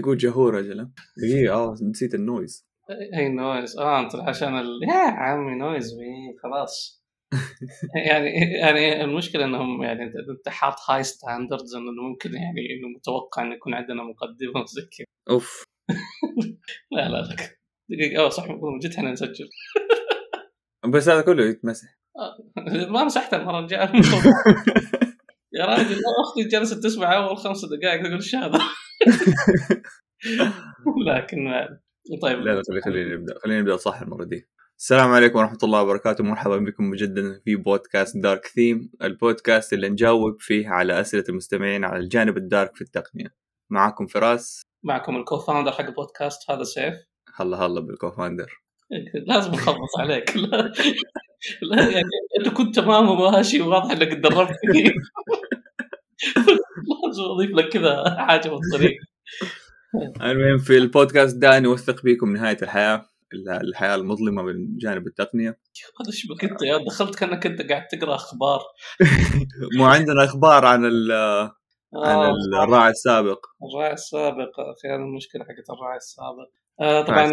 تقول جهور أجل دقيقة آه نسيت ال noise اي noise آه أنت عشان ال... يا عمي noise خلاص. يعني يعني المشكلة إنهم يعني انت حاط هاي standards إنه ممكن يعني إنه متوقع إنه يكون عندنا مقدمة وزي كذا. أوف. لا لا لا. دقيقة آه صح جد إحنا نسجل. بس هذا كله يتمسح. ما مسحته المره الجايه يا راجل أختي جلست تسمع أول خمس دقائق تقول إيش هذا؟ لكن طيب. لا لا خلي خلينا نبدأ. خلينا نبدأ صح المرة دي. السلام عليكم ورحمة الله وبركاته. مرحبا بكم مجددا في بودكاست Dark Theme البودكاست اللي نجاوب فيه على أسئلة المستمعين على الجانب ال dark في التقنية. معكم فراس. معكم ال co-founder حق البودكاست هذا سيف. هلا هلا بال co-founder لازم أخلص عليك. لا, لا يعني أنت كنت تمام وماشي وواضح إنك تدربت. كثير لازم اضيف لك كذا حاجة في الطريق. المهم في البودكاست ده نوثق بكم نهاية الحياة الحياة المظلمة من جانب التقنية. هذا إيش بك انت يا؟ دخلت كأنك انت قاعد تقرأ أخبار. مو عندنا أخبار عن ال عن آه، الراعي السابق. الراعي السابق. أخي هذه المشكلة حقت الراعي السابق. آه طبعا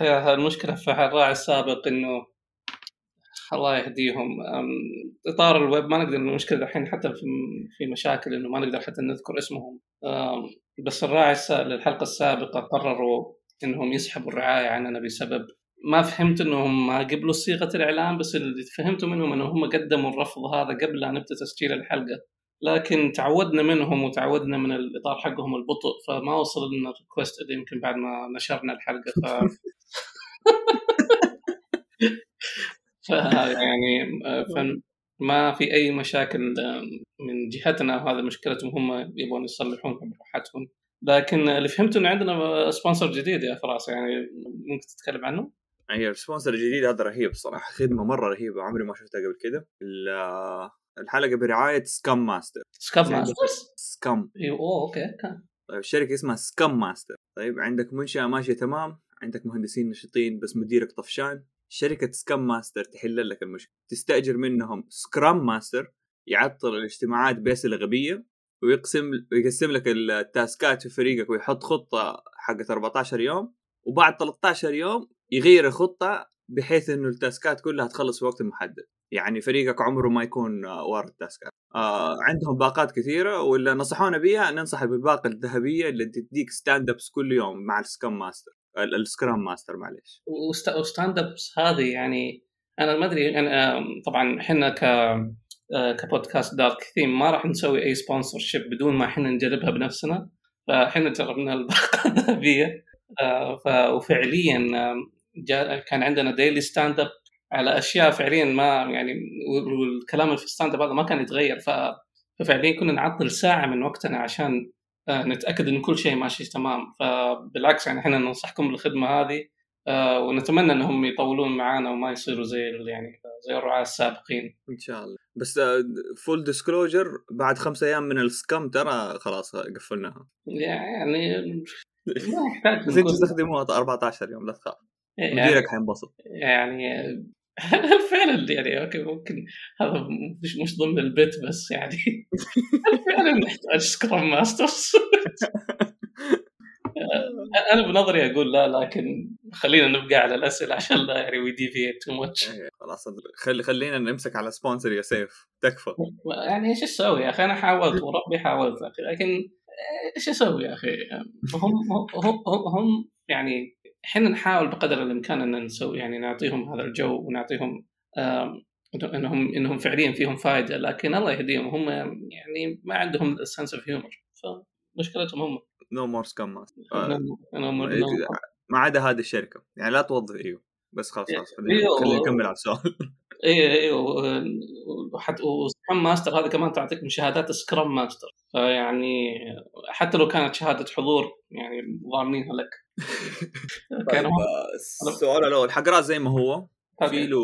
آه المشكلة في الراعي السابق إنه الله يهديهم. إطار الويب ما نقدر المشكلة الحين حتى في مشاكل إنه ما نقدر حتى نذكر اسمهم. بس الراعي للحلقه السابقة قرروا إنهم يسحبوا الرعاية عننا بسبب ما فهمت إنهم ما قبلوا صيغة الإعلان بس اللي فهمته منهم انهم هم قدموا الرفض هذا قبل لا نبدا تسجيل الحلقة. لكن تعودنا منهم وتعودنا من الإطار حقهم البطء فما وصل لنا ال request الا يمكن بعد ما نشرنا الحلقة ف يعني فما في أي مشاكل من جهتنا وهذا مشكلتهم هم يبغون يصلحونها براحتهم لكن اللي فهمته إنه عندنا sponsor جديد يا فراس يعني ممكن تتكلم عنه؟ هي ال sponsor الجديد هذا رهيب صراحة خدمة مرة رهيبة عمري ما شفتها قبل كده ال- الحلقة برعاية scrum master scrum masters؟ scrum أيوه أوه okay كان. طيب الشركة اسمها scrum master طيب عندك منشأة ماشية تمام عندك مهندسين نشيطين بس مديرك طفشان. شركة scrum master تحل لك المشكلة. تستأجر منهم scrum master يعطل الاجتماعات بأسئلة غبية ويقسم ويقسم لك التاسكات في فريقك ويحط خطة حقت 14 يوم وبعد 13 يوم يغير الخطة بحيث إنه التاسكات كلها تخلص في وقت محدد. يعني فريقك عمره ما يكون ورا التاسكات آه عندهم باقات كثيرة واللي نصحونا بيها ننصح بالباقة الذهبية اللي تديك stand-ups كل يوم مع ال scrum master ال scrum master معليش. وست- و stand-ups هذه يعني أنا ما أدري أنا طبعا إحنا ك آه، كبودكاست Dark Theme ما راح نسوي أي sponsorship بدون ما إحنا نجربها بنفسنا. فإحنا جربنا الباقه الذهبيه آه، وفعليا كان عندنا daily stand-up على أشياء فعليا ما يعني والكلام اللي في ال stand-up هذا ما كان يتغير. ففعليا كنا نعطل ساعة من وقتنا عشان نتأكد إن كل شيء ماشي تمام. فبالعكس يعني إحنا ننصحكم بالخدمة هذه آه، ونتمنى إنهم يطولون معانا وما يصيروا زي يعني زي الرعاة السابقين. إن شاء الله. بس full disclosure بعد خمسة أيام من ال scrum ترى خلاص قفلناها. يعني ما يحتاج بس تستخدموها 14 يوم لا تخاف. يعني, مديرك حينبسط. يعني هل فعلا يعني okay ممكن هذا مش مش ضمن ال bit بس يعني. هل فعلا نحتاج scrum masters أنا بنظري أقول لا لكن خلينا نبقى على الأسئلة عشان لا يعني we deviate too much خلاص خلي خلينا نمسك على sponsor يا سيف. تكفى. يعني إيش أسوي يا أخي؟ أنا حاولت وربي حاولت أخي لكن إيش أسوي يا أخي؟ هم هم هم يعني إحنا نحاول بقدر الإمكان ان نسوي يعني نعطيهم هذا الجو ونعطيهم انهم إنهم فعليا فيهم فائده لكن الله يهديهم. هم يعني ما عندهم ال sense of humor فمشكلتهم هم. no more scrum ما عدا هذه الشركة. يعني لا توظف إيوه. بس خلاص خلاص خلينا إيوه. خلينا نكمل على السؤال. اي اي وحتى و scrum master هذا كمان تعطيك من شهادات scrum master. فيعني حتى لو كانت شهادة حضور يعني ضامنينها لك. طيب، السؤال الأول حقراه زي ما هو في okay. له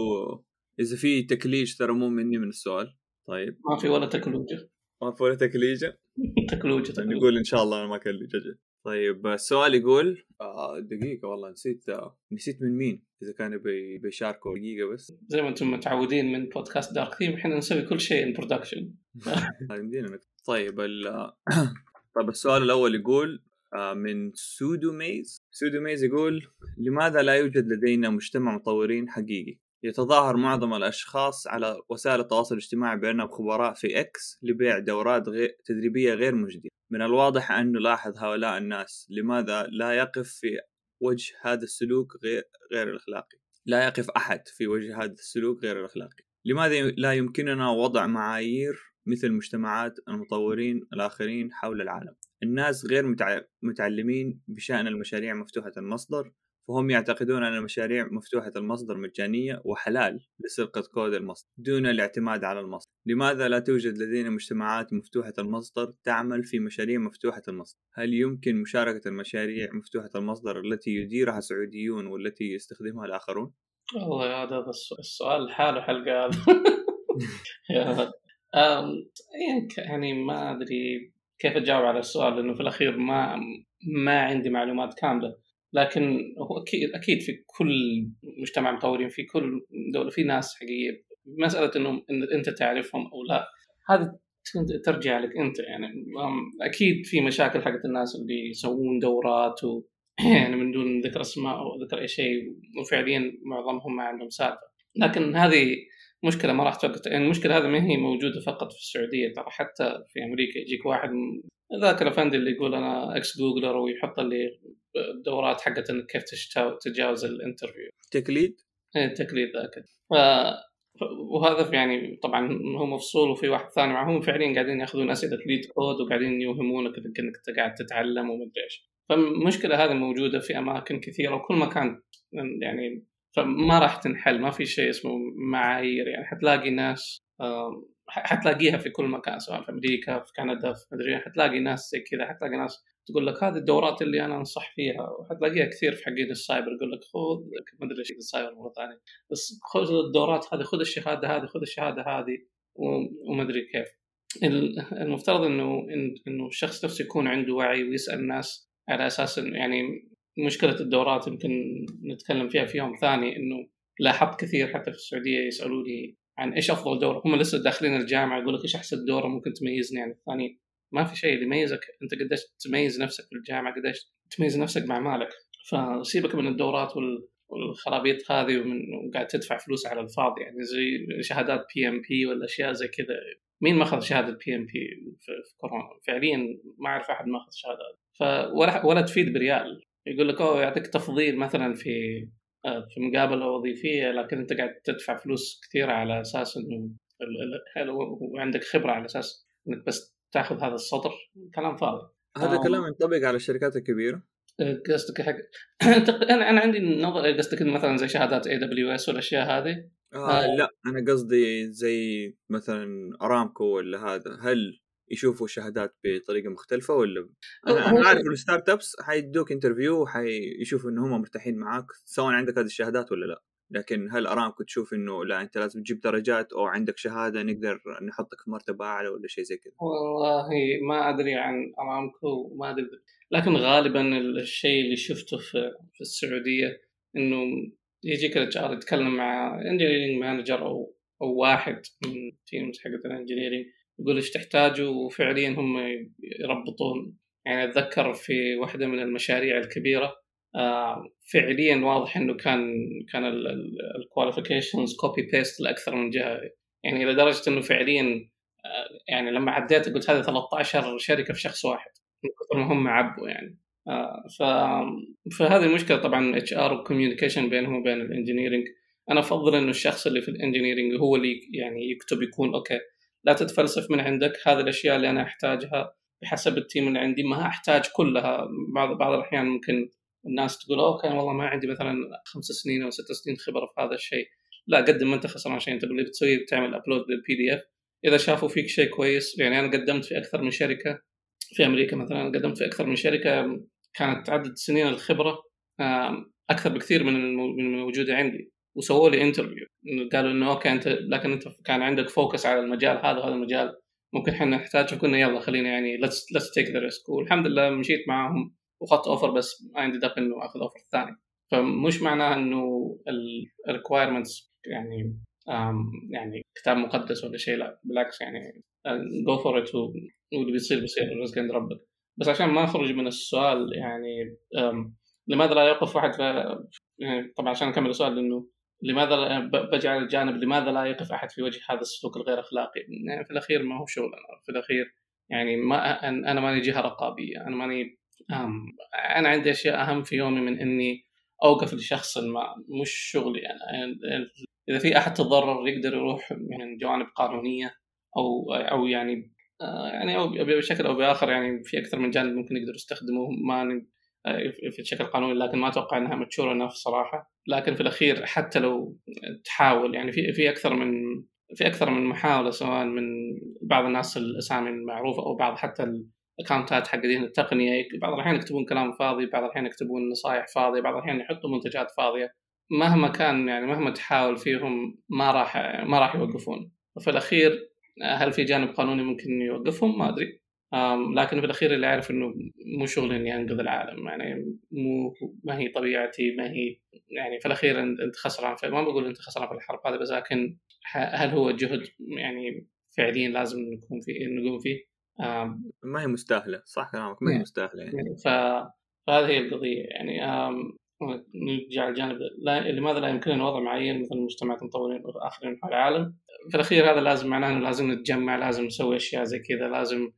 إذا في تكليج ترى مو مني من السؤال. طيب. ما في ولا تكلوجه ما في ولا تكليجة. تكلوجه نقول إن شاء الله أنا ما كلج طيب السؤال يقول آه دقيقة والله نسيت آه نسيت من مين إذا كانوا بي بيشاركوا دقيقة بس. زي ما أنتم متعودين من بودكاست Dark Theme إحنا نسوي كل شيء in production طيب. طيب ال طيب السؤال الأول يقول آه، من سودو ميز سودو ميز يقول لماذا لا يوجد لدينا مجتمع مطورين حقيقي؟ يتظاهر معظم الأشخاص على وسائل التواصل الاجتماعي بأنهم خبراء في إكس لبيع دورات غير تدريبية غير مجدية. من الواضح أن نلاحظ هؤلاء الناس. لماذا لا يقف في وجه هذا السلوك غير غير الأخلاقي؟ لا يقف أحد في وجه هذا السلوك غير الأخلاقي. لماذا لا يمكننا وضع معايير مثل مجتمعات المطورين الآخرين حول العالم؟ الناس غير متعلمين بشأن المشاريع مفتوحة المصدر فهم يعتقدون أن المشاريع مفتوحة المصدر مجانية وحلال لسرقة كود المصدر دون الاعتماد على المصدر. لماذا لا توجد لدينا مجتمعات مفتوحة المصدر تعمل في مشاريع مفتوحة المصدر؟ هل يمكن مشاركة المشاريع مفتوحة المصدر التي يديرها سعوديون والتي يستخدمها الآخرون؟ والله هذا السؤال حاله حلقة هذا. يعني ما أدري كيف أجاوب على السؤال لأنه في الأخير ما ما عندي معلومات كاملة. لكن هو أكيد أكيد في كل مجتمع مطورين في كل دولة في ناس حقيقية. مسألة انه إن أنت تعرفهم أو لا. هذا ترجع لك أنت يعني. أكيد في مشاكل حقت الناس اللي يسوون دورات و يعني من دون ذكر أسماء أو ذكر أي شيء. وفعليا معظمهم ما عندهم سالفة. لكن هذه مشكلة ما راح توقف يعني المشكلة هذه ما هي موجودة فقط في السعودية. ترى حتى في أمريكا يجيك واحد ذاك الافندي اللي يقول أنا إكس جوجلر ويحط لي الدورات حقت إنك كيف تتجاوز ال interview تقليد؟ إيه تقليد ذاك. وهذا يعني طبعا هو مفصول وفي واحد ثاني معهم فعليا قاعدين يأخذون أسئلة LeetCode وقاعدين يوهمونك انك انت قاعد تتعلم ومدري إيش فالمشكلة هذه موجودة في أماكن كثيرة وكل مكان يعني فما راح تنحل ما في شيء اسمه معايير يعني حتلاقي ناس حتلاقيها في كل مكان سواء في أمريكا في كندا في مدري حتلاقي ناس زي كذا حتلاقي ناس تقول لك هذه الدورات اللي أنا أنصح فيها وحتلاقيها كثير في حقين السايبر يقول لك خذ ما أدري إيش السايبر مرة ثانية بس خذ الدورات هذه خذ الشهادة هذه خذ الشهادة هذه وما أدري كيف. المفترض إنه إنه الشخص نفسه يكون عنده وعي ويسأل الناس على أساس انه يعني مشكلة الدورات يمكن نتكلم فيها في يوم ثاني إنه لاحظت كثير حتى في السعودية يسألوني عن إيش أفضل دوره هم لسه داخلين الجامعة يقول لك إيش أحسن دوره ممكن تميزني عن الثانيين؟ ما في شيء اللي يميزك أنت قديش تميز نفسك في الجامعة قديش تميز نفسك باعمالك فسيبك من الدورات والخرابيط هذه ومن وقاعد تدفع فلوس على الفاضي يعني زي شهادات PMP ولا أشياء زي كذا. مين ما أخذ شهادة PMP في كورونا؟ فعليا ما أعرف أحد ما أخذ شهادة. فولا ولا تفيد بريال. يقول لك أوه يعطيك تفضيل مثلا في في مقابله وظيفية لكن أنت قاعد تدفع فلوس كثيرة على أساس إنه وعندك خبرة على أساس إنك بس تاخذ هذا السطر كلام فاضي. هذا آه. كلام ينطبق على الشركات الكبيرة؟ آه، قصدك حق أنا أنا عندي نظر قصدك مثلا زي شهادات AWS والأشياء هذه؟ آه, آه لا أنا قصدي زي مثلا أرامكو ولا هذا. هل يشوفوا شهادات بطريقة مختلفة ولا أنا, أنا عارف ال startups حيدوك interview وحيشوفوا ان هم مرتاحين معاك سواء عندك هذه الشهادات ولا لا. لكن هل أرامكو تشوف إنه لا أنت لازم تجيب درجات أو عندك شهادة نقدر نحطك في مرتبة أعلى ولا شيء زي كذا؟ والله ما أدري عن أرامكو ما أدري. لكن غالبا الشيء اللي شفته في, في السعودية إنه يجيك ال HR يتكلم مع engineering manager أو أو واحد من teams حقت ال engineering يقول إيش تحتاجوا وفعليا هم يربطون. يعني أتذكر في واحدة من المشاريع الكبيرة آه، فعليا واضح إنه كان كان ال qualifications copy paste لأكثر من جهة. يعني لدرجه إنه فعليا آه، يعني لما عديت قلت هذه 13 شركة في شخص واحد من كثر ما هم عبوا يعني. آه، ف فهذه المشكلة طبعا HR و communication بينهم وبين ال engineering أنا أفضل إنه الشخص اللي في ال engineering هو اللي يعني يكتب يكون okay. لا تتفلسف من عندك. هذه الأشياء اللي أنا أحتاجها بحسب ال team اللي عندي. ما أحتاج كلها. بعض بعض الأحيان ممكن الناس تقول okay والله ما عندي مثلا خمس سنين أو ست سنين خبرة في هذا الشيء. لا قدم ما أنت خسران شيء. أنت اللي بتسويه بتعمل upload لل PDF إذا شافوا فيك شيء كويس يعني أنا قدمت في أكثر من شركة. في أمريكا مثلا قدمت في أكثر من شركة. كانت تعدد سنين الخبرة أكثر بكثير من الموجودة عندي. وسووا لي interview قالوا إنه okay أنت لكن أنت كان عندك focus على المجال هذا وهذا المجال ممكن إحنا نحتاج فقلنا يلا خلينا يعني let's let's take the risk والحمد لله مشيت معاهم وأخذت offer بس عندي دق إنه أخذ offer ثاني. فمش معناه إنه ال requirements يعني يعني كتاب مقدس ولا شيء لا بالعكس يعني go for it واللي بيصير بيصير الرزق عند ربك. بس عشان ما أخرج من السؤال يعني لماذا لا يوقف واحد؟ يعني طبعا عشان أكمل السؤال لأنه لماذا بجي على الجانب لماذا لا يقف أحد في وجه هذا السلوك الغير أخلاقي؟ يعني في الأخير ما هو شغلنا في الأخير يعني ما أنا ماني جهة رقابية أنا ماني أنا عندي أشياء أهم في يومي من إني أوقف لشخص ما مش شغلي يعني إذا في أحد تضرر يقدر يروح من جوانب قانونية أو أو يعني آه، يعني أو بشكل أو بآخر يعني في أكثر من جانب ممكن يقدروا يستخدموه ما في شكل قانوني لكن ما أتوقع إنها متشورة انف صراحة لكن في الأخير حتى لو تحاول يعني في في أكثر من في أكثر من محاولة سواء من بعض الناس الأسامي المعروفة أو بعض حتى الاكونتات حقين التقنية. بعض الأحيان يكتبون كلام فاضي بعض الأحيان يكتبون نصائح فاضية بعض الأحيان يحطوا منتجات فاضية. مهما كان يعني مهما تحاول فيهم ما راح ما راح يوقفون. وفي الأخير هل في جانب قانوني ممكن يوقفهم؟ ما أدري. لكن في الأخير اللي أعرف إنه مو شغلي إني أنقذ العالم يعني مو ما هي طبيعتي ما هي يعني في الأخير أنت خسران ما بقول أنت خسران في الحرب هذه بس لكن هل هو جهد يعني فعليا لازم نكون فيه نقوم فيه؟ ما هي مستاهلة صح كلامك ما هي مستاهلة يعني. ف... فهذه هي القضية يعني نرجع الجانب لا لماذا لا يمكننا وضع معين مثل مجتمعات مطورين اخرين حول العالم؟ في الأخير هذا لازم معناه إنه لازم نتجمع لازم نسوي أشياء زي كذا لازم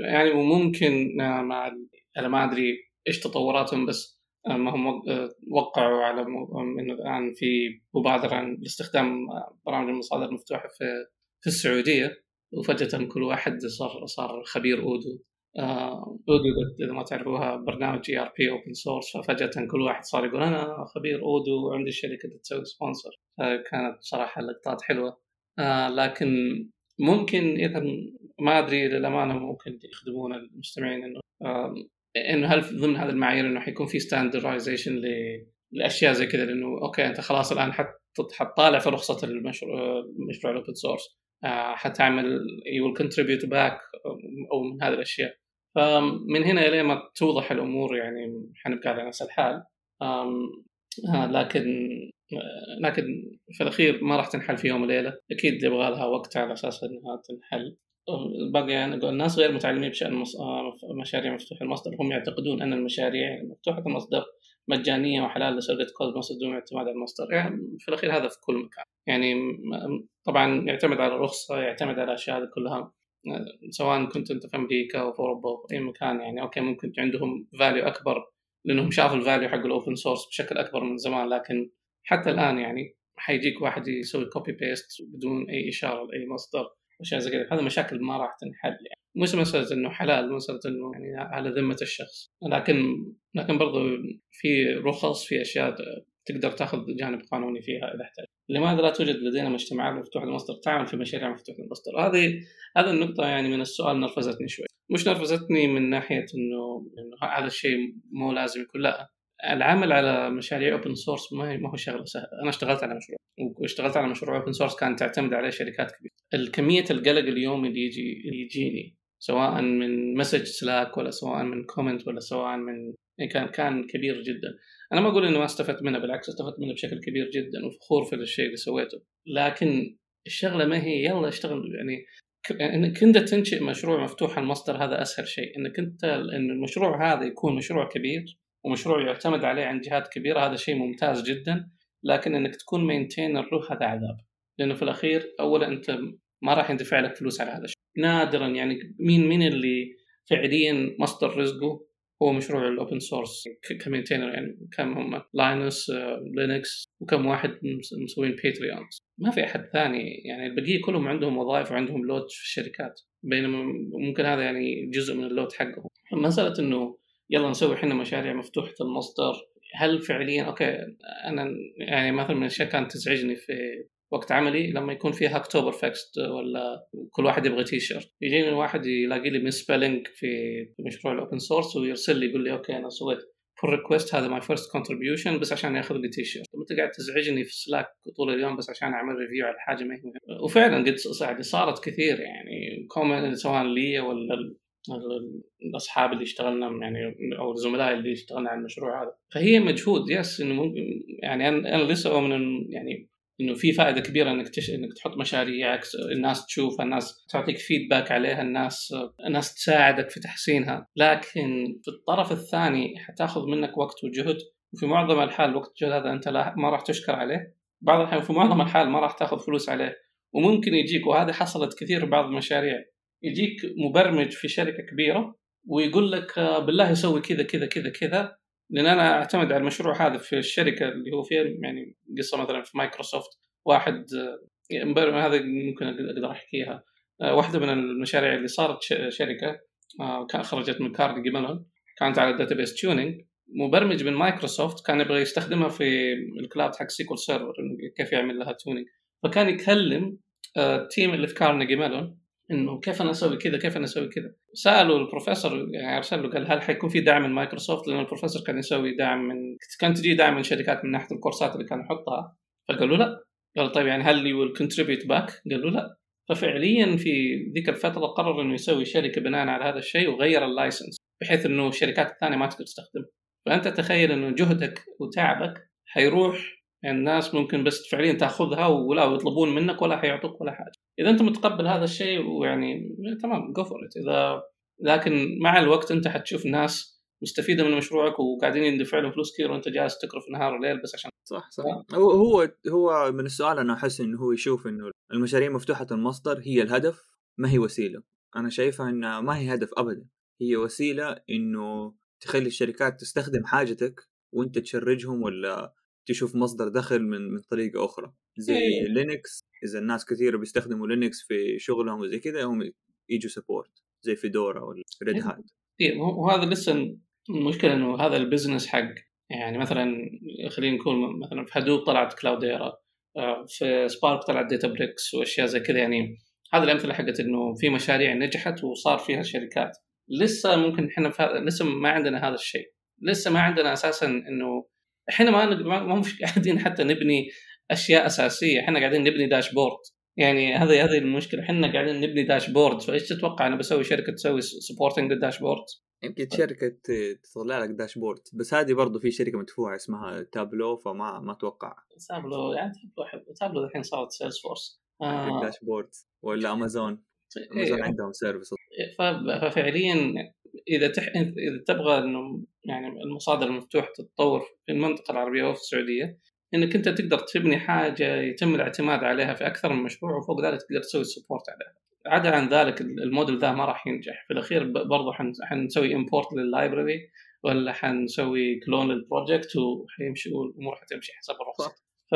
يعني وممكن مع أنا ما أدري إيش تطوراتهم بس ما هم وقعوا على إنه الآن في مبادرة لاستخدام برامج المصادر المفتوحة في في السعودية. وفجأة كل واحد صار صار خبير أودو. Odoo إذا ما تعرفوها برنامج ERP open source ففجأة كل واحد صار يقول أنا خبير Odoo وعندي شركة تسوي sponsor كانت صراحة لقطات حلوة. آه، لكن ممكن إذا ما أدري للأمانة ممكن يخدمون المستمعين إنه إنه هل ضمن هذه المعايير إنه حيكون في standardization لأشياء زي كذا؟ لأنه okay أنت خلاص الآن حتطالع في رخصه المشروع مشروع ال open source حتعمل you will contribute back أو من هذه الأشياء. فمن هنا إلى ما توضح الأمور يعني حنبقى على نفس الحال. آه، لكن لكن في الأخير ما راح تنحل في يوم وليلة. أكيد يبغى لها وقت على أساس إنها تنحل. باقي يعني الناس غير متعلمين بشأن آه، مشاريع مفتوحة. المصدر هم يعتقدون أن المشاريع مفتوحة المصدر مجانية وحلال لسرقة كود مصدر دون اعتماد على المصدر. يعني في الأخير هذا في كل مكان. يعني طبعا يعتمد على الرخصة يعتمد على الاشياء هذه كلها. آه، سواء كنت أنت في أمريكا أو في أوروبا أو في أي مكان يعني. okay ممكن عندهم value أكبر لأنهم شافوا ال value حق ال open source بشكل أكبر من زمان. لكن حتى الآن يعني حيجيك واحد يسوي copy paste بدون أي إشارة لأي مصدر. واشياء زي كذا هذه مشاكل ما راح تنحل يعني مش مساله إنه حلال مساله إنه يعني على ذمة الشخص لكن لكن برضو في رخص في أشياء تقدر تأخذ جانب قانوني فيها إذا احتاج. لماذا لا توجد لدينا مجتمعات مفتوحه المصدر تعمل في مشاريع مفتوحه المصدر؟ هذه هذه النقطة يعني من السؤال نرفزتني شوي. مش نرفزتني من ناحية انه إنه هذا الشيء مو لازم يكون لا العمل على مشاريع open source ما هو شغلة سهلة. أنا اشتغلت على مشروع. واشتغلت على مشروع open source كانت تعتمد عليه شركات كبيرة. الكمية القلق اليومي اللي يجي اللي يجيني سواء من message Slack ولا سواء من comment ولا سواء من يعني كان كان كبير جدا. أنا ما أقول إنه ما استفدت منه بالعكس استفدت منه بشكل كبير جدا وفخور في الشيء اللي سويته. لكن الشغلة ما هي يلا اشتغل يعني إنك انت تنشئ مشروع مفتوح المصدر هذا أسهل شيء. إنك أنت إن المشروع هذا يكون مشروع كبير ومشروع يعتمد عليه عند جهات كبيرة هذا شيء ممتاز جدا لكن إنك تكون مينتينر له هذا عذاب. لأنه في الأخير اولا أنت ما راح يندفع لك فلوس على هذا الشيء. نادرا يعني مين مين اللي فعليا مصدر رزقه؟ هو مشروع ال open source ك maintainer يعني كم هم؟ لاينوس ، لينكس وكم واحد مسوين Patreons ما في أحد ثاني يعني البقية كلهم عندهم وظائف وعندهم load في الشركات. بينما ممكن هذا يعني جزء من ال load حقهم. مساله إنه يلا نسوي إحنا مشاريع مفتوحة المصدر. هل فعليا okay أنا يعني مثلا من الأشياء كانت تزعجني في وقت عملي لما يكون فيها اكتوبر فيست ولا كل واحد يبغى تي شيرت يجيني الواحد يلاقي لي misspelling في مشروع ال open source ويرسل لي يقول لي okay أنا سويت pull request هذا my first contribution بس عشان ياخذ لي تي شيرت انت قاعد تزعجني في سلاك طول اليوم بس عشان أعمل review على حاجة ما هي وفعلا قد صارت كثير يعني comment سواء لي ولا الأصحاب اللي اشتغلنا يعني أو الزملاء اللي اشتغلنا على المشروع هذا. فهي مجهود yes إنه ممكن يعني أنا لسه أؤمن يعني إنه في فائدة كبيرة إنك تش... إنك تحط مشاريعك الناس تشوفها الناس تعطيك feedback عليها الناس الناس تساعدك في تحسينها. لكن في الطرف الثاني حتاخذ منك وقت وجهد وفي معظم الحال وقت الجهد هذا أنت لا ما راح تشكر عليه. بعض الأحيان في معظم الحال ما راح تاخذ فلوس عليه. وممكن يجيك وهذه حصلت كثير في بعض المشاريع. يجيك مبرمج في شركة كبيرة ويقول لك بالله سوي كذا كذا كذا كذا. لأن أنا أعتمد على المشروع هذا في الشركة اللي هو فيها يعني قصة مثلا في مايكروسوفت واحد هذا ممكن أقدر احكيها واحدة من المشاريع اللي صارت شركة خرجت من كارنيجي ميلون كانت على ال database tuning مبرمج من مايكروسوفت كان يبغى يستخدمها في ال cloud حق SQL Server كيف يعمل لها tuning فكان يكلم ال team اللي في كارنيجي ميلون إنه كيف أنا أسوي كذا كيف أنا أسوي كذا. سألوا البروفيسور يعني ارسل له قال هل حيكون في دعم من مايكروسوفت؟ لأن البروفيسور كان يسوي دعم من كان تجي دعم من شركات من ناحية الكورسات اللي كان يحطها. فقالوا لا. قال طيب يعني هل you contribute back قالوا لا. ففعليا في ذيك الفترة قرر إنه يسوي شركة بناء على هذا الشيء وغير ال license بحيث إنه الشركات الثانية ما تقدر تستخدمه. فأنت تخيل إنه جهدك وتعبك حيروح يعني الناس ممكن بس فعليا تأخذها ولا يطلبون منك ولا حيعطوك ولا حاجة. إذا أنت متقبل هذا الشيء ويعني تمام go for it لكن مع الوقت أنت حتشوف ناس مستفيدة من مشروعك وقاعدين يندفع لهم فلوس كثير وأنت جالس تكرف نهار وليل بس عشان صح صح. هو هو هو من السؤال أنا أحس إنه هو يشوف إنه المشاريع مفتوحة المصدر هي الهدف ما هي وسيلة. أنا شايفها إنها ما هي هدف ابدا. هي وسيلة إنه تخلي الشركات تستخدم حاجتك وأنت ت charge هم ولا تشوف مصدر دخل من من طريقة أخرى. زي إيه. لينكس إذا الناس كثير بيستخدموا لينكس في شغلهم وزي كذا هم يجوا support زي فيدورا ولا ريد هات اي وهذا لسه المشكلة إنه هذا ال business حق. يعني مثلا خلينا نقول مثلا في هادوب طلعت كلاوديرا آه، في سبارك طلعت داتا بريكس وأشياء زي كذا. يعني هذه الأمثلة حقت إنه في مشاريع نجحت وصار فيها شركات. لسه ممكن إحنا لسه ما عندنا هذا الشيء. لسه ما عندنا أساسا إنه إحنا ما ما مش قاعدين حتى نبني أشياء أساسية. إحنا قاعدين نبني dashboard يعني هذه هذه المشكلة. إحنا قاعدين نبني dashboard فإيش تتوقع؟ أنا بسوي شركة تسوي supporting لل dashboard يمكن شركة تطلع لك dashboard بس هذه برضه في شركة مدفوعة اسمها تابلو فما ما أتوقع. تابلو يعني تابلو الحين صارت سيلز فورس آه. dashboard ولا امازون امازون إيه. عندهم service ففعليا إذا تح... إذا تبغى إنه يعني المصادر المفتوحة تتطور في المنطقة العربية وفي السعودية إنك أنت تقدر تبني حاجة يتم الاعتماد عليها في أكثر من مشروع وفوق ذلك تقدر تسوي support عليها. عدا عن ذلك الموديل ذا ما راح ينجح في الأخير برضه حنسوي import لل library ولا حنسوي clone لل project وحيمشي والأمور حتمشي حسب الرخصة. ف...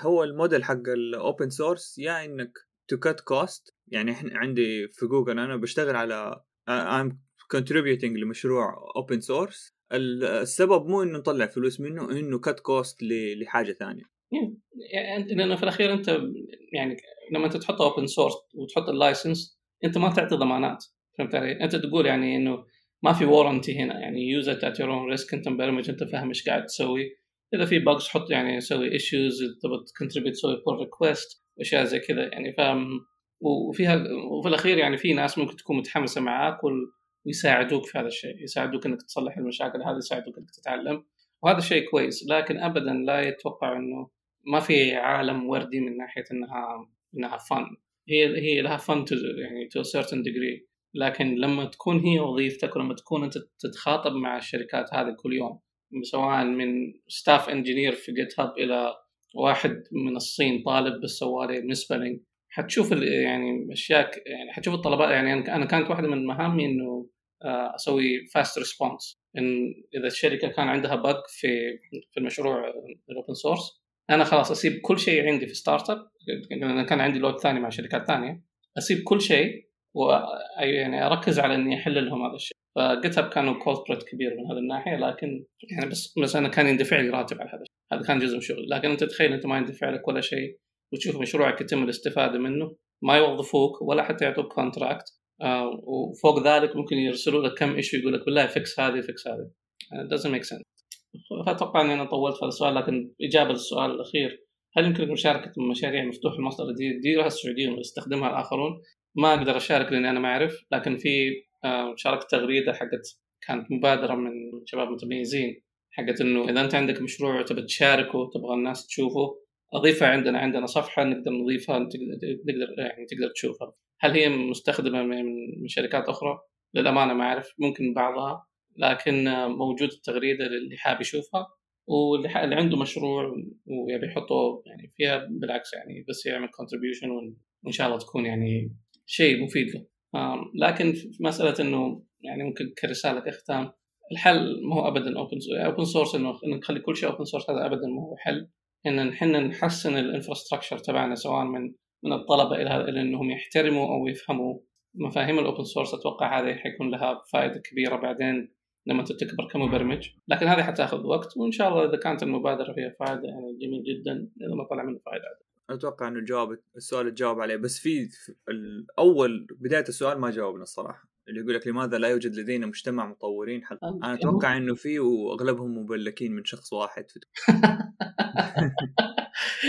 هو الموديل حق ال open source يا إنك to cut cost يعني إحنا عندي في جوجل أنا بشتغل على I'm contributing لمشروع open source السبب مو إنه نطلع فلوس منه إنه cut cost لحاجة ثانية. يعني لأنه في الأخير أنت يعني لما أنت تحط open source وتحط ال license أنت ما تعطي ضمانات. فهمت علي؟ أنت تقول يعني إنه ما في warranty هنا. يعني use it at your own risk أنت مبرمج أنت فاهم إيش قاعد تسوي. إذا في bugs حط يعني سوي issues تبغى ت contribute تسوي pull request واشياء زي كذا. يعني فاهم؟ وفيها وفي الأخير يعني في ناس ممكن تكون متحمسة معاك ويساعدوك في هذا الشيء يساعدوك إنك تصلح المشاكل هذه يساعدوك إنك تتعلم وهذا شيء كويس لكن ابدا لا يتوقع إنه ما في عالم وردي من ناحية إنها إنها fun هي هي لها fun يعني to certain degree. لكن لما تكون هي وظيفتك ولما تكون أنت تتخاطب مع الشركات هذه كل يوم سواء من staff engineer في جيت هاب إلى واحد من الصين طالب بس سوالي misspelling حتشوف يعني أشياء يعني حتشوف الطلبات. يعني أنا كانت واحدة من مهامي إنه أسوي fast response إن إذا الشركة كان عندها bug في في المشروع ال open source أنا خلاص أسيب كل شيء عندي في startup أنا كان عندي load ثاني مع شركات ثانية. أسيب كل شيء و يعني أركز على إني أحل لهم هذا الشيء. فجيت اب كانوا culprit كبير من هذه الناحية لكن يعني بس بس أنا كان يندفع لي راتب على هذا الشيء. هذا كان جزء من شغلي. لكن أنت تخيل أنت ما يندفع لك ولا شيء وتشوف مشروعك يتم الاستفادة منه ما يوظفوك ولا حتى يعطوك contract آه وفوق ذلك ممكن يرسلوا لك كم issue يقول لك بالله fix هذه fix هذه. uh, doesn't make sense. فأتوقع إني أنا طولت في هذا السؤال لكن إجابة للسؤال الأخير هل يمكنك مشاركة مشاريع مفتوح المصدر دي يديرها السعوديين ويستخدمها الآخرون؟ ما أقدر أشارك لأني أنا ما أعرف لكن في آه شاركت تغريدة حقت كانت مبادرة من شباب متميزين حقت إنه إذا أنت عندك مشروع تبي تشاركه تبغى الناس تشوفه أضيفها عندنا عندنا صفحة نقدر نضيفها نقدر يعني تقدر تشوفها. هل هي مستخدمة من شركات أخرى؟ للأمانة ما أعرف ممكن بعضها لكن موجود التغريدة للي حاب يشوفها واللي عنده مشروع ويبي يحطه يعني فيها بالعكس يعني بس يعمل contribution وان شاء الله تكون يعني شيء مفيد له لكن في مسألة إنه يعني ممكن كرسالة ختام الحل ما هو ابدا open open source إنه نخلي كل شيء open source هذا ابدا ما هو حل إن إحنا نحسن ال infrastructure تبعنا سواء من من الطلبة إلى إلى إنهم يحترموا أو يفهموا مفاهيم ال open source أتوقع هذه حيكون لها فائدة كبيرة بعدين لما تكبر كمبرمج. لكن هذه حتاخذ وقت وإن شاء الله إذا كانت المبادرة فيها فائدة يعني جميل جدا إذا ما طلع منه فائدة أتوقع إنه جاوب السؤال تجاوب عليه بس في الأول بداية السؤال ما جاوبنا الصراحة. اللي يقول لك لماذا لا يوجد لدينا مجتمع مطورين حق أنا أتوقع إنه في وأغلبهم مبلكين من شخص واحد في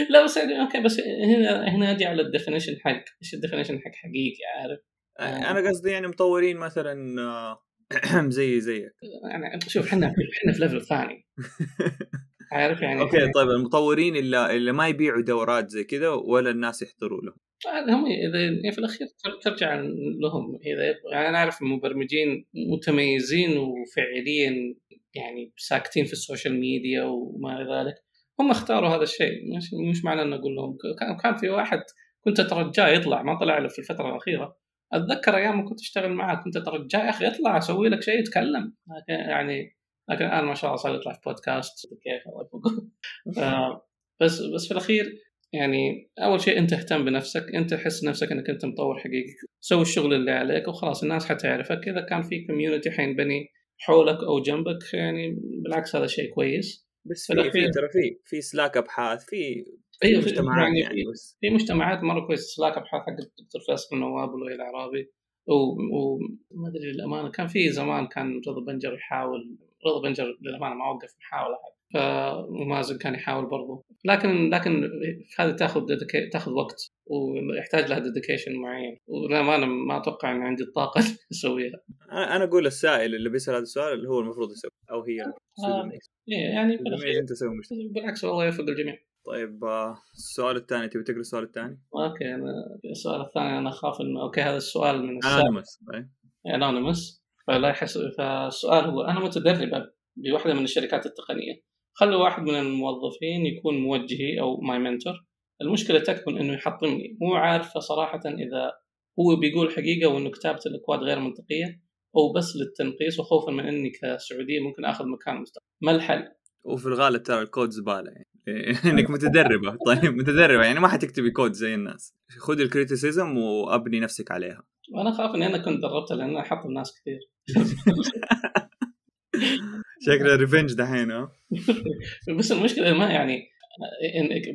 لا بس يعني okay بس هنا هنا أجي على ال definition حق إيش ال definition حق حقيقي عارف؟ أنا قصدي يعني مطورين مثلا آه، زي زيك. يعني شوف إحنا إحنا في level ثاني. عارف يعني okay طيب المطورين اللي اللي ما يبيعوا دورات زي كذا ولا الناس يحضروا لهم. هم إذا يعني في الأخير ترجع لهم إذا يعني أنا أعرف مبرمجين متميزين وفعليا يعني ساكتين في ال social media وما إلى ذلك هم اختاروا هذا الشيء. مش, مش معنى ان أقول لهم كان في واحد كنت أترجاه يطلع ما طلع له في الفترة الأخيرة. أتذكر أيام كنت أشتغل معاه كنت أترجاه يا أخي اطلع أسوي لك شيء يتكلم. يعني لكن الآن ما شاء الله صار يطلع في بودكاست كيف الله بس بس في الأخير يعني أول شيء أنت اهتم بنفسك أنت تحس نفسك إنك أنت مطور حقيقي. سوي الشغل اللي عليك وخلاص الناس حتعرفك. إذا كان في community حينبني حولك أو جنبك يعني بالعكس هذا شيء كويس. بس في في ترى في في سلاك أبحاث في أيوه في مجتمعات يعني, يعني بس. في مجتمعات مرة كويس سلاك أبحاث حق الدكتور فيصل النواب ولؤي العرابي. وما أدري للأمانة كان في زمان كان رضا بنجر يحاول رضا بنجر للأمانة ما وقف محاوله فمازن كان يحاول برضه. لكن لكن هذه تاخذ تاخذ وقت ويحتاج لها dedication معين. وللأمانة ما أتوقع ان عندي الطاقة أسويها. أنا أقول السائل اللي بيسأل هذا السؤال اللي هو المفروض يسوي أو هي آه. إيه، يعني أنت بالعكس والله يوفق الجميع. طيب آه، السؤال الثاني تبي تقرأ السؤال الثاني؟ okay أنا السؤال الثاني أنا أخاف انه okay هذا السؤال من anonymous anonymous فلا يحس فالسؤال هو أنا متدربه بواحده من الشركات التقنية. خلوا واحد من الموظفين يكون موجهي أو my mentor المشكلة تكمن إنه يحطمني. مو عارفة صراحة إذا هو بيقول حقيقة وإنه كتابة الأكواد غير منطقية أو بس للتنقيص وخوفا من إني كسعودية ممكن آخذ مكان مستقبل. ما الحل؟ وفي الغالب ترى الكود زبالة يعني. إنك متدربة. طيب متدربة يعني ما حتكتبي كود زي الناس. خذي ال criticism وأبني نفسك عليها. وأنا خاف إني أنا كنت دربتها لأن أحط الناس كثير. شكله revenge دحين ها؟ بس المشكلة ما يعني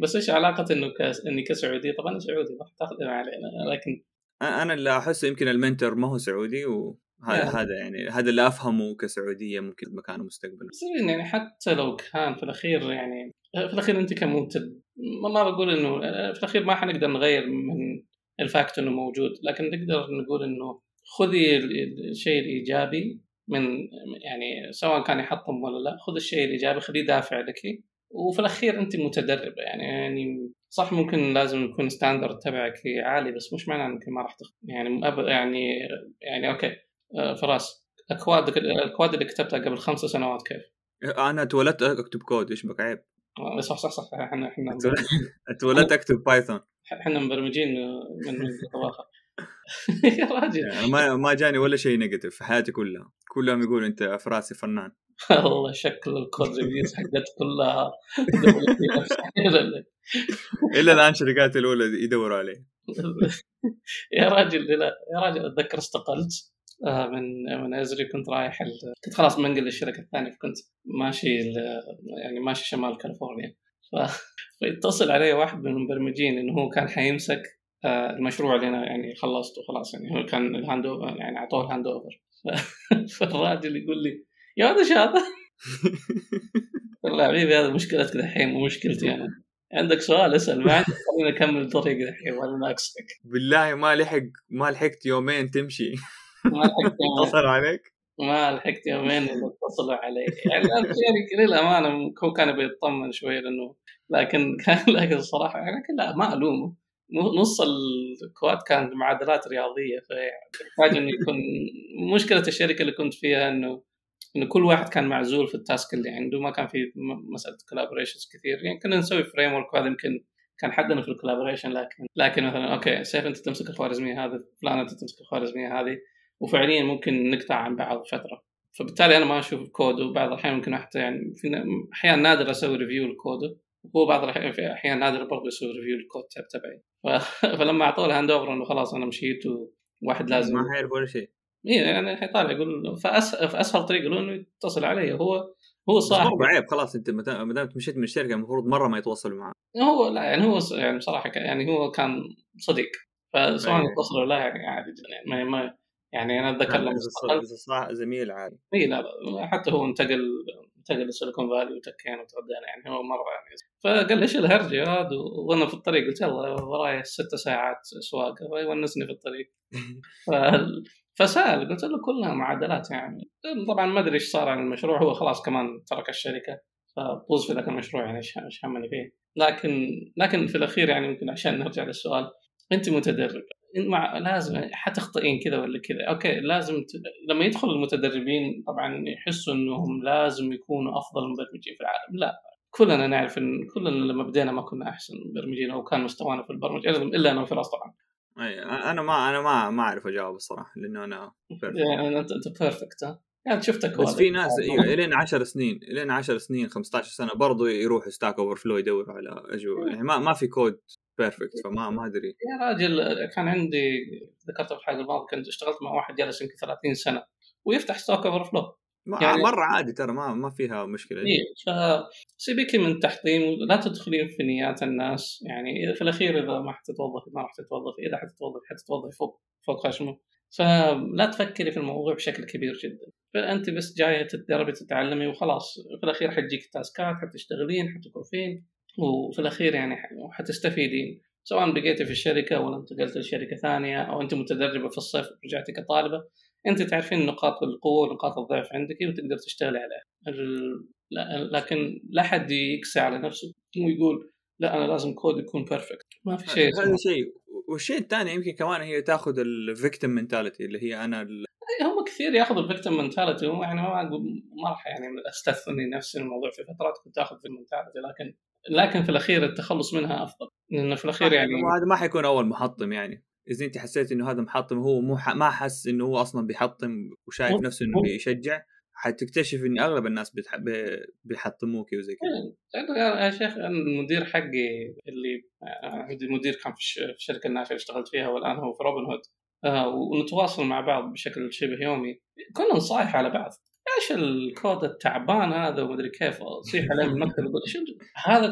بس إيش علاقة إنه كس... إني كسعودي؟ طبعا أنا سعودي ما تاخذ علينا لكن أنا اللي أحسه يمكن ال mentor ما هو سعودي وهذا يعني. هذا يعني هذا اللي أفهمه كسعودية ممكن مكانه مستقبلا بس يعني حتى لو كان في الأخير يعني في الأخير أنت كمنتج ما بقول إنه في الأخير ما حنقدر نغير من ال fact إنه موجود لكن نقدر نقول إنه خذي الشيء الإيجابي من يعني سواء كان يحطم ولا لا خذ الشيء الإيجابي خليه دافع لك وفي الأخير أنت متدربة يعني يعني صح ممكن لازم يكون standard تبعك عالي بس مش معناه إنك ما راح تخ... يعني. يعني يعني okay آه، فراس أكواد الاكواد اللي كتبتها قبل خمس سنوات كيف؟ أنا تولدت أكتب كود إيش بك عيب؟ آه، صح صح صح. إحنا إحنا اتولدت أكتب Python إحنا مبرمجين من من يا راجل. يعني ما ما جاني ولا شيء نيجاتيف في حياتي كلها. كلهم يقولوا أنت فراسي فنان. والله شكل الكود ريفيوز حقت كلها إلا الآن شركات الأولى يدوروا عليه. يا راجل لا يا راجل أتذكر استقلت. آه، من من ازري كنت رايح كنت خلاص منقل للشركة الثانية فكنت ماشي يعني ماشي شمال كاليفورنيا. فيتصل علي واحد من المبرمجين إنه هو كان حيمسك آه، المشروع اللي أنا يعني خلصته خلاص يعني هو كان ال hand يعني أعطوه ال hand over. فالراجل يقول لي يا ولد إيش هذا؟ والله حبيبي هذا مشكلتك دحين مو مشكلتي أنا. عندك سؤال؟ اسأل ما خليني اكمل طريقي دحين وأنا ناقصك بالله ما لحق ما لحقت يومين تمشي. ما لحقت اتصل عليك؟ ما لحقت يومين اتصلوا علي. يعني يعني للأمانة هو كان بيطمن شوي لأنه لكن كان لكن الصراحة يعني لا ما ألومه. نص الكواد كان معادلات رياضية فيحتاج إنه يكون مشكلة الشركة اللي كنت فيها انه إنه كل واحد كان معزول في ال task اللي عنده ما كان في مسألة collaborations كثير. يعني كنا نسوي framework وهذا يمكن كان حدنا في ال collaboration لكن لكن مثلا okay سيف أنت تمسك الخوارزمية هذه فلان أنت تمسك الخوارزمية هذه. وفعليا ممكن نقطع عن بعض فترة. فبالتالي أنا ما أشوف الكود وبعض الأحيان ممكن حتى يعني في احيان نادر أسوي review ال code وهو بعض الأحيان في أحيان نادر برضه يسوي review ال code تبعي. فلما أعطوه ال handover إنه خلاص أنا مشيت وواحد لازم ما حيعرف ولا شيء. اي يعني حيطالع يقول فأس... فاسهل طريقة له إنه يتصل علي هو هو صاحب هو عيب خلاص أنت ما دام مشيت من الشركة المفروض مرة ما يتواصلوا معاه هو لا يعني هو يعني بصراحة يعني هو كان صديق. فسواء اتصلوا لا يعني عادي يعني ما, ما يعني أنا أتذكر لما صح زميل عادي. إي لا حتى هو انتقل انتقل لسيليكون فالي وتكينا وتغدينا يعني هو مرة يعني. فقال لي إيش الهرجة هذا وأنا في الطريق قلت يلا وراي ست ساعات سواقه ويونسني في الطريق. فسأل قلت له كلها معادلات يعني. طبعا ما أدري إيش صار عن المشروع هو خلاص كمان ترك الشركة فطوز في ذاك المشروع يعني إيش همني فيه. لكن لكن في الأخير يعني ممكن عشان نرجع للسؤال أنت متدرب. مع لازم حتخطئين كذا ولا كذا. okay لازم ت... لما يدخل المتدربين طبعا يحسوا إنهم لازم يكونوا أفضل مبرمجين في العالم. لا كلنا نعرف إن كلنا لما بدينا ما كنا أحسن مبرمجين أو كان مستوانا في البرمجة إلا أنا وفراس طبعا إي أنا ما أنا ما ما أعرف أجاوب الصراحة لأنه أنا يعني أنت أنت perfect ها؟ يعني شفتك بس في ناس أيوه إلين 10 سنين إلين 10 سنين 15 سنة برضو يروحوا Stack Overflow يدوروا على أجوبة. يعني ما ما في كود perfect فما ما أدري. يا راجل كان عندي ذكرت في الحلقة الماضيه كنت اشتغلت مع واحد جالس يمكن 30 سنة ويفتح Stack Overflow. يعني مرة عادي ترى ما ما فيها مشكلة. إيه فسيبك من تحطيم لا تدخلين في نيات الناس يعني في الأخير إذا ما حتتوظف ما راح تتوظف إذا حتتوظف حتتوظف فوق فوق خشمه. فلا تفكري في الموضوع بشكل كبير جدا. فأنت بس جاية تتدربي تتعلمي وخلاص. في الأخير حتجيك task ات حتشتغلين حتكرفين وفي الأخير يعني حتستفيدين سواء بقيتي في الشركة ولا انتقلت لشركة ثانية أو أنت متدربة في الصيف ورجعتي كطالبة أنت تعرفين نقاط القوة ونقاط الضعف عندك وتقدر تشتغلي عليها. لكن لا حد يقسى على نفسه ويقول لا أنا لازم كود يكون perfect ما في شيء هذا شيء. والشيء الثاني يمكن كمان هي تاخذ ال victim mentality اللي هي أنا هم كثير ياخذوا ال victim mentality يعني ما ما راح يعني أستثني نفسي الموضوع. في فترات كنت آخذ في المنتاليتي لكن لكن في الأخير التخلص منها أفضل لأنه في الأخير يعني هذا ما حيكون أول محطم يعني. إذا أنت حسيت إنه هذا محطم هو مو ح... ما حس إنه هو أصلا بيحطم وشايف نفسه إنه بيشجع حتكتشف إن أغلب الناس بتح... بيحطموك وزي كذا. إيه، يا شيخ المدير حقي اللي عندي مدير كان في الشركة الناشئه اللي اشتغلت فيها والآن هو في روبن هود آه ونتواصل مع بعض بشكل شبه يومي. كنا نصايح على بعض. إيش الكود التعبان هذا ومدري كيف؟ أصيح عليه من المكتب يقول هذا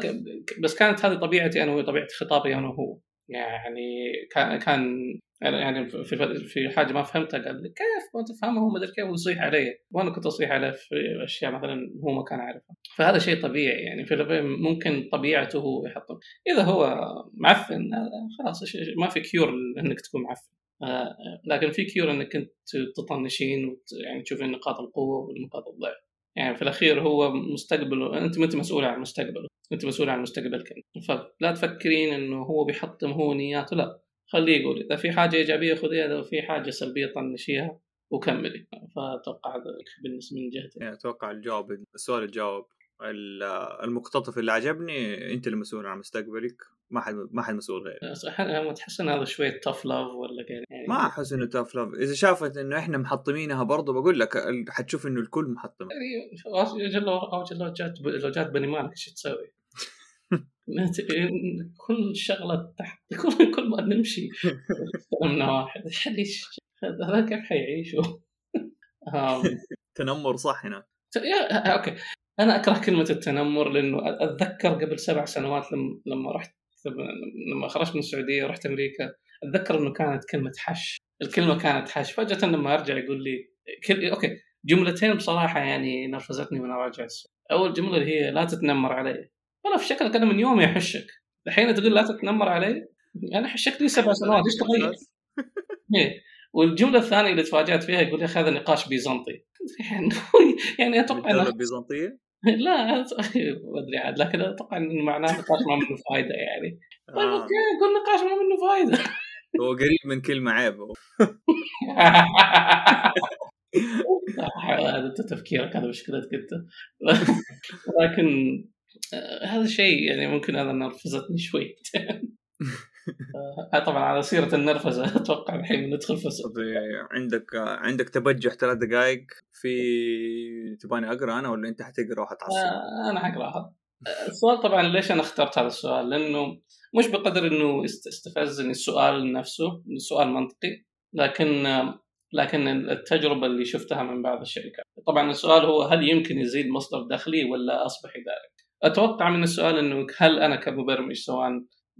بس كانت هذه طبيعتي أنا وطبيعه خطابي أنا وهو. يعني كان كان يعني في في حاجة ما فهمتها قال لي كيف؟ ما تفهمها هو مدري كيف ويصيح علي وأنا كنت أصيح عليه في أشياء مثلا هو ما كان عارفها. فهذا شيء طبيعي يعني في ممكن طبيعته هو يحط إذا هو معفن خلاص ما في cure إنك تكون معفن. آه، لكن في cure إنك انت تطنشين يعني تشوفين نقاط القوة ونقاط الضعف. يعني في الأخير هو مستقبله أنت ما أنت مسؤول عن مستقبله أنت مسؤول عن مستقبلك فلا تفكرين إنه هو بيحطم هو نياته لا. خليه يقول إذا في حاجة إيجابية خذيها إذا في حاجة سلبية طنشيها وكملي. فأتوقع هذا بالنسبة من جهتي. يعني أتوقع الجواب السؤال الجواب المقتطف اللي عجبني أنت المسؤول عن مستقبلك ما حد ما حد مسؤول غيرك. تحس إن هذا شوية تف لاف ولا يعني ما أحس إنه تف لاف إذا شافت إنه إحنا محطمينها برضه بقول لك حتشوف إنه الكل محطم. يعني لو جات لو جات بني مالك إيش تسوي؟ كل شغلة تحت كل كل ما نمشي. استلمنا واحد. هذا كيف حيعيشوا؟ تنمر صح هنا. okay. أنا أكره كلمة التنمر لأنه أتذكر قبل سبع سنوات لما لما رحت لما خرجت من السعودية ورحت أمريكا أتذكر إنه كانت كلمة حش. الكلمة كانت حش. فجأة لما أرجع يقول لي كل... okay جملتين بصراحة يعني نرفزتني وأنا راجع أول جملة اللي هي لا تتنمر علي. والله فشكلك أنا من يومي احشك الحين تقول لا تتنمر علي؟ أنا حشكت لي سبع سنوات. إيش تغير؟ إيه. والجملة الثانية اللي تفاجأت فيها يقول يا أخي هذا نقاش بيزنطي. يعني يعني أتوقع الدولة البيزنطيه لا ما أدري عاد لكن أتوقع انه معناه نقاش ما منه فائده يعني طيب آه. أوكي قول نقاش ما منه فائده هو قريب من كلمة عيب هو. هذا أنت تفكيرك هذا مشكلتك انت لكن آه، هذا شيء يعني ممكن هذا نرفزتني شوي آه، طبعا على سيرة النرفزة أتوقع الحين ندخل في طيب، عندك عندك تبجح ثلاث دقائق في تباني أقرأ أنا ولا أنت حتقرأ وحتعصب؟ آه، أنا حقراها السؤال طبعا ليش أنا اخترت هذا السؤال؟ لأنه مش بقدر إنه است- استفزني السؤال نفسه السؤال منطقي لكن لكن التجربة اللي شفتها من بعض الشركات طبعا السؤال هو هل يمكن يزيد مصدر دخلي ولا أصبح اداري أتوقع من السؤال إنه هل أنا كمبرمج سواء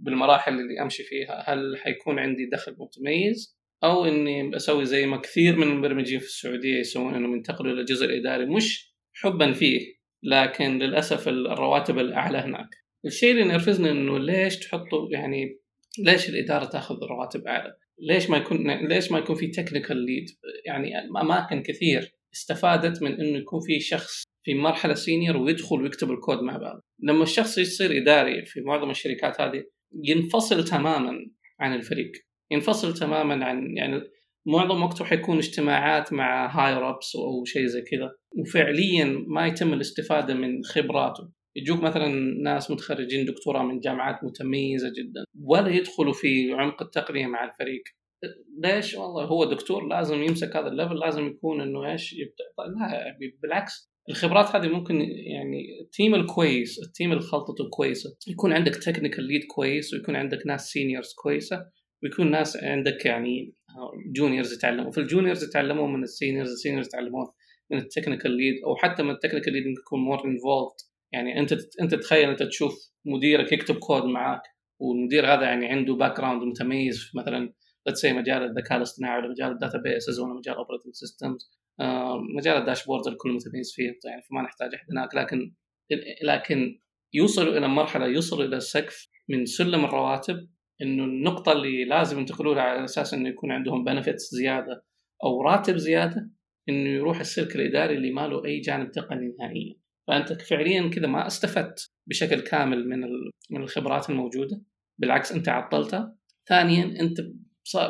بالمراحل اللي أمشي فيها هل حيكون عندي دخل متميز أو إني أسوي زي ما كثير من المبرمجين في السعودية يسوون إنهم ينتقلوا إلى الجزء الاداري مش حبا فيه لكن للأسف الرواتب الأعلى هناك الشيء اللي نرفزنا إنه ليش تحطوا يعني ليش الإدارة تأخذ رواتب أعلى؟ ليش ما يكون ليش ما يكون في technical lead؟ يعني أماكن كثير استفادت من إنه يكون في شخص في مرحلة senior ويدخل ويكتب الكود مع بعض. لما الشخص يصير إداري في معظم الشركات هذه ينفصل تماما عن الفريق، ينفصل تماما عن يعني معظم وقته حيكون اجتماعات مع higher ups أو شيء زي كذا. وفعليا ما يتم الاستفادة من خبراته. يجوك مثلا ناس متخرجين دكتوراه من جامعات متميزة جدا. ولا يدخلوا في عمق التقنيه مع الفريق. ليش؟ والله هو دكتور لازم يمسك هذا ال level لازم يكون إنه إيش؟ يبدأ. لا بالعكس. الخبرات هذه ممكن يعني ال team الكويس ال team اللي خلطته كويسة. يكون عندك technical lead كويس ويكون عندك ناس seniors كويسة ويكون ناس عندك يعني juniors يتعلموا. في ال juniors يتعلموا من ال seniors ال seniors يتعلمون من ال technical lead أو حتى من ال technical lead ممكن يكون more involved يعني أنت أنت تخيل أنت تشوف مديرك يكتب كود معاك والمدير هذا يعني عنده background متميز في مثلا مجال الذكاء الاصطناعي ولا مجال ال databases ولا مجال operating systems مجال الداشبورد الكل متميز فيه يعني فما نحتاج احد هناك لكن لكن يوصلوا إلى مرحلة يوصلوا إلى سقف من سلم الرواتب إنه النقطة اللي لازم ينتقلوا لها على أساس إنه يكون عندهم بنفتس زيادة أو راتب زيادة إنه يروح السلك الإداري اللي ما له أي جانب تقني نهائيا. فأنت فعليا كذا ما استفدت بشكل كامل من من الخبرات الموجودة بالعكس أنت عطلتها. ثانيا أنت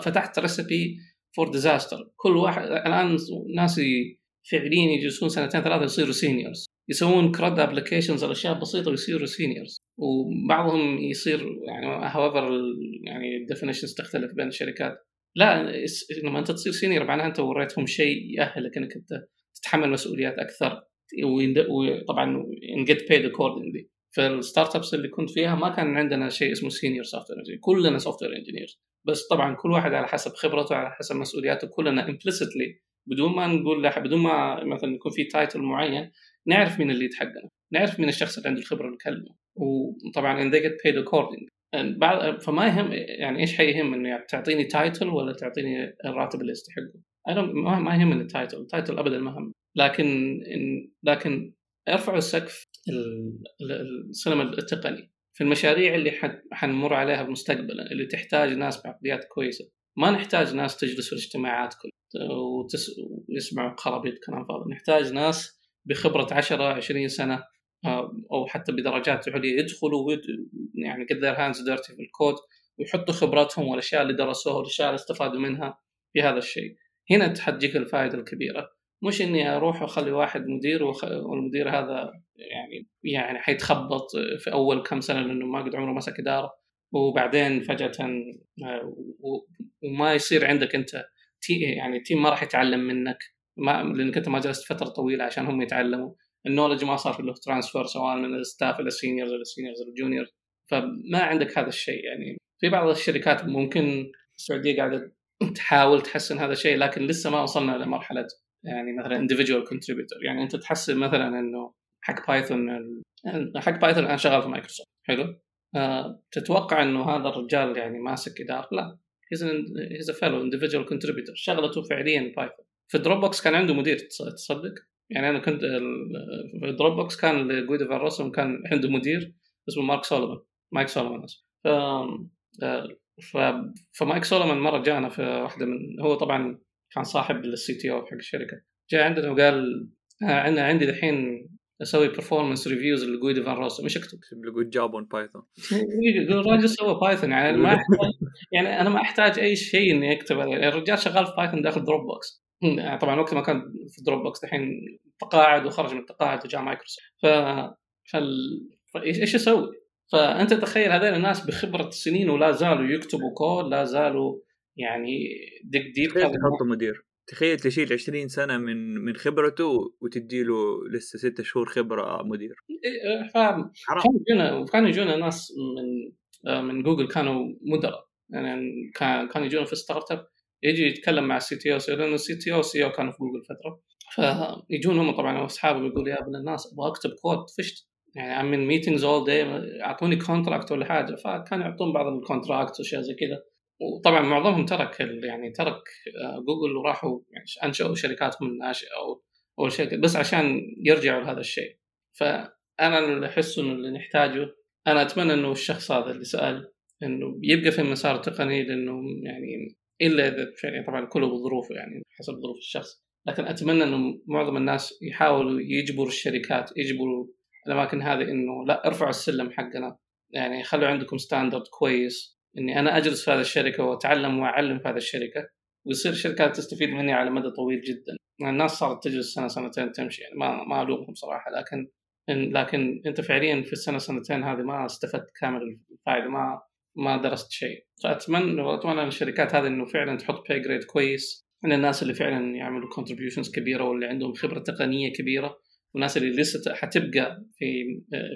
فتحت recipe for disaster كل واحد الآن ناس فعليا يجلسون سنتين ثلاثة يصيروا seniors يسوون CRUD applications الاشياء بسيطة ويصيروا seniors وبعضهم يصير يعني however يعني ال definitions تختلف بين الشركات. لا لما أنت تصير senior معناها أنت وريتهم شيء يأهلك انك انت تتحمل مسؤوليات أكثر. وطبعا and get paid accordingly في ال startups اللي كنت فيها ما كان عندنا شيء اسمه senior software كلنا software engineers بس طبعا كل واحد على حسب خبرته على حسب مسؤولياته كلنا implicitly بدون ما نقول له بدون ما مثلا يكون في title معين نعرف مين ال lead حقنا نعرف مين الشخص اللي عنده الخبرة اللي نكلمه وطبعا and they get paid accordingly. فما يهم يعني إيش حيهم؟ إنه تعطيني title ولا تعطيني الراتب اللي استحقه ما يهمني ال title ال title ابدا ما هم. لكن لكن أرفعوا السقف السينما التقني في المشاريع اللي حنمر عليها مستقبلا اللي تحتاج ناس بعقليات كويسة. ما نحتاج ناس تجلس في الاجتماعات كل وتس... ويسمعوا خرابيط كلام فاضي. نحتاج ناس بخبرة 10 20 سنة آه، أو حتى بدرجات عليا يدخلوا ويد... يعني get their hands dirty في الكود ويحطوا خبراتهم والأشياء اللي درسوها والأشياء اللي استفادوا منها في هذا الشيء. هنا تحتجيك الفائدة الكبيرة. مش إني أروح وأخلي واحد مدير وخ... والمدير هذا يعني يعني حيتخبط في أول كم سنة لأنه ما قد عمره مسك إدارة. وبعدين فجأة وما يصير عندك أنت تي يعني team ما راح يتعلم منك. ما لأنك أنت ما جلست فترة طويلة عشان هم يتعلموا. ال knowledge ما صار في له transfer سواء من الستاف إلى السينيورز إلى السينيورز إلى الجونيورز فما عندك هذا الشيء يعني في بعض الشركات ممكن السعودية قاعدة تحاول تحسن هذا الشيء لكن لسه ما وصلنا لمرحلة يعني مثلا individual contributor. يعني أنت تحسب مثلا إنه حق Python حق Python أنا شغال في مايكروسوفت حلو؟ آه تتوقع إنه هذا الرجال يعني ماسك إدارة؟ لا. he's a fellow individual contributor. شغلته فعليا Python في Dropbox كان عنده مدير تصدق؟ يعني أنا كنت في Dropbox كان لجويدو فان روسوم كان عنده مدير اسمه مارك سولومان مايك سولومان ف. فمايك سولومان مرة جانا في واحدة من هو طبعا كان صاحب ال CTO حق الشركة. جاء عندنا وقال أنا عندي الحين أسوي performance reviews لجويدو فان روسوم إيش أكتب. good job on Python الراجل سوى Python يعني ما أحتاج يعني أنا ما أحتاج أي شيء إني أكتب. يعني الرجال شغال في Python داخل Dropbox يعني طبعا وقت ما كان في Dropbox الحين تقاعد وخرج من التقاعد وجاء مايكروسوفت ف فال... إيش أسوي؟ فأنت تخيل هذول الناس بخبرة سنين ولا زالوا يكتبوا كود لا زالوا يعني decade تحطوا مدير. تخيل تشيل 20 سنة من من خبرته وتدي له لسه ستة شهور خبرة مدير. إيه، فاهم. كانوا يجونا يجونا ناس من آه، من جوجل كانوا مدراء. يعني كان كانوا يجونا في startup يجي يتكلم مع ال CTO لأنه ال CTO CEO كانوا في جوجل فترة. فيجون هم طبعا واصحابه يقول يا ابن الناس أبغى أكتب كود طفشت. يعني من meetings all day أعطوني contract ولا حاجة. فكانوا يعطون بعض ال contract وأشياء زي كذا. وطبعا معظمهم ترك يعني ترك آه، جوجل وراحوا يعني أنشأوا شركاتهم الناشئه أو أول شيء بس عشان يرجعوا لهذا الشيء. فأنا اللي أحس إنه اللي نحتاجه أنا أتمنى إنه الشخص هذا اللي سأل إنه يبقى في المسار التقني لإنه يعني إلا إذا يعني طبعا كله بظروفه يعني حسب ظروف الشخص. لكن أتمنى إنه معظم الناس يحاولوا يجبروا الشركات يجبروا الأماكن هذه إنه لا ارفعوا السلم حقنا. يعني خلوا عندكم standard كويس. إني أنا أجلس في هذه الشركة وأتعلم وأعلم في هذه الشركة ويصير الشركات تستفيد مني على مدى طويل جدا. الناس صارت تجلس سنة سنتين تمشي يعني ما ما ألومهم صراحة لكن لكن أنت فعليا في السنة سنتين هذه ما استفدت كامل الفائدة ما ما درست شيء. فأتمنى اتمنى الشركات هذه إنه فعلا تحط pay grade كويس من الناس اللي فعلا يعملوا contributions كبيرة واللي عندهم خبرة تقنية كبيرة والناس اللي لسه حتبقى في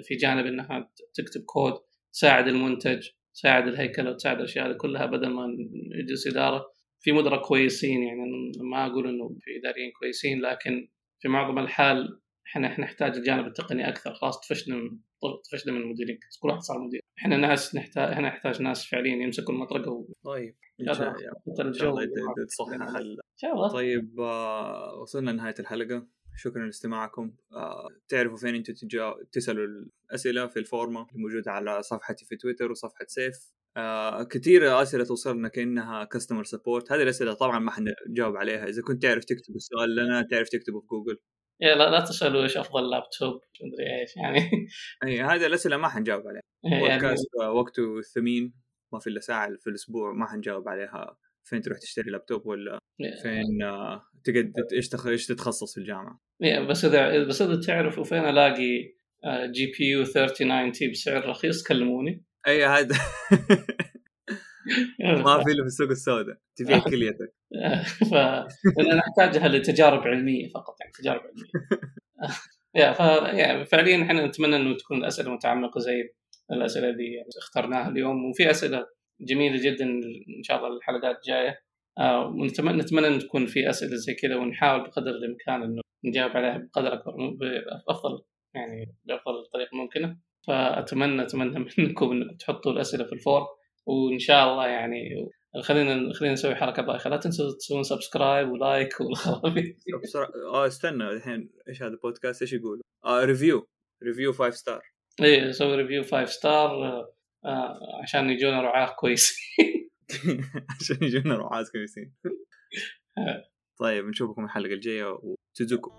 في جانب إنها تكتب كود تساعد المنتج. تساعد الهيكله وتساعد الأشياء هذه كلها بدل ما يجلس إدارة. في مدراء كويسين يعني ما أقول إنه في إداريين كويسين لكن في معظم الحال إحنا نحتاج الجانب التقني أكثر خلاص طفشنا من طفشنا من المديرين. كل واحد صار مدير. إحنا ناس نحتاج إحنا نحتاج ناس فعليا يمسكوا المطرقة و... طيب إن شاء الله. تصحح طيب آه وصلنا لنهاية الحلقة. شكرا لاستماعكم. آه تعرفوا فين أنتم تسألوا الأسئلة في الفورمه الموجودة على صفحتي في تويتر وصفحة سيف. آه كثير أسئلة توصلنا كأنها customer support هذه الأسئلة طبعا ما حنجاوب عليها. إذا كنت تعرف تكتب السؤال لنا تعرف تكتبه في جوجل. يا لا لا تسألوا إيش أفضل لابتوب مدري إيش يعني. اي هذه الأسئلة ما حنجاوب عليها. يعني بودكاست وقته ثمين ما في إلا ساعة في الأسبوع ما حنجاوب عليها. فين تروح تشتري لابتوب ولا فين آه تقد إيش إيش تتخصص في الجامعة؟ بس إذا بس إذا تعرفوا فين ألاقي GPU 3090 بسعر رخيص كلموني. أي هذا. ما في إلا في السوق السوداء. تبيع كليتك. فانا نحتاجها لتجارب علمية فقط يعني تجارب علمية. يا ف يعني فعليا إحنا نتمنى إنه تكون الأسئلة متعمقة زي الأسئلة اللي اخترناها اليوم وفي أسئلة جميلة جدا إن شاء الله الحلقات الجاية. آه ونتمنى نتمنى إن تكون في أسئلة زي كذا ونحاول بقدر الإمكان إنه نجاوب عليها بقدر أكبر بأفضل يعني بأفضل طريقه ممكنة. فاتمنى أتمنى منكم انكم تحطوا الأسئلة في ال form. وإن شاء الله يعني خلينا خلينا نسوي حركه بايخة. لا تنسوا تسوون subscribe و like والخرابيط. آه استنى الحين إيش هذا البودكاست إيش يقول؟ آه review ريفيو 5 ستار إيه سوي review 5 star آه عشان يجونا رعاة كويسين. عشان يجونا رعاة كويسين. طيب نشوفكم الحلقة الجاية وتزوكو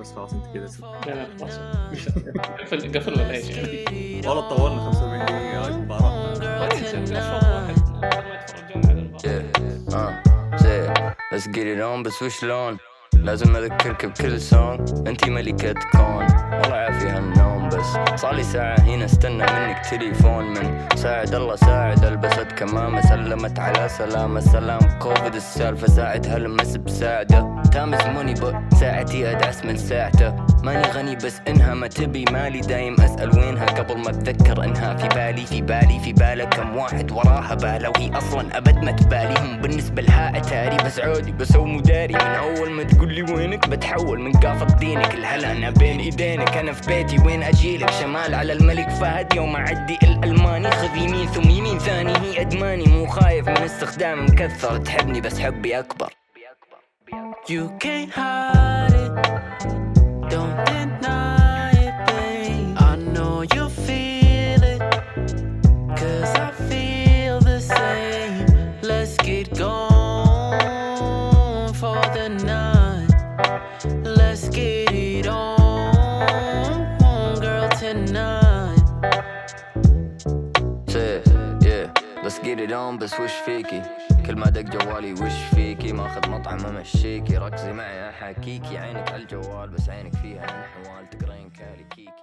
بس خلاص انت كذا خلاص. قفل قفل ولا إيش؟ والله طولنا 45 دقيقة. المباراة. Let's get it on بس وش لون لازم اذكرك بكل سونج أنتي ملكة كون. والله عافية هالنوم بس. صار لي ساعة هنا استنى منك تليفون من ساعد الله ساعد البست كمامة سلمت على سلامة سلام كوفيد السالفة. ساعد هلمس بساعدة. تامس موني ساعتي ادعس من ساعته. ماني غني بس إنها ما تبي. مالي دايم أسأل وينها؟ قبل ما أتذكر إنها في بالي في بالي في بالك كم واحد وراها باله. وهي أصلا أبد ما تبالي هم بالنسبة لها أتاري بس عودي بسوي مداري. من أول ما تقول لي وينك بتحول من قافة دينك. الهلا أنا بين إيدينك أنا في بيتي. وين أجيلك؟ شمال على الملك فهد. يوم أعدي الألماني خذ يمين ثم يمين ثاني. هي أدماني مو خايف من استخدام مكثر. تحبني بس حبي أكبر. You can't hide. النوم بس وش فيكي؟ كل ما دق جوالي وش فيكي؟ ماخذ مطعم أمشيكي. ركزي معي احاكيكي عينك على الجوال بس عينك فيها انحوال تقرين كالي كيكي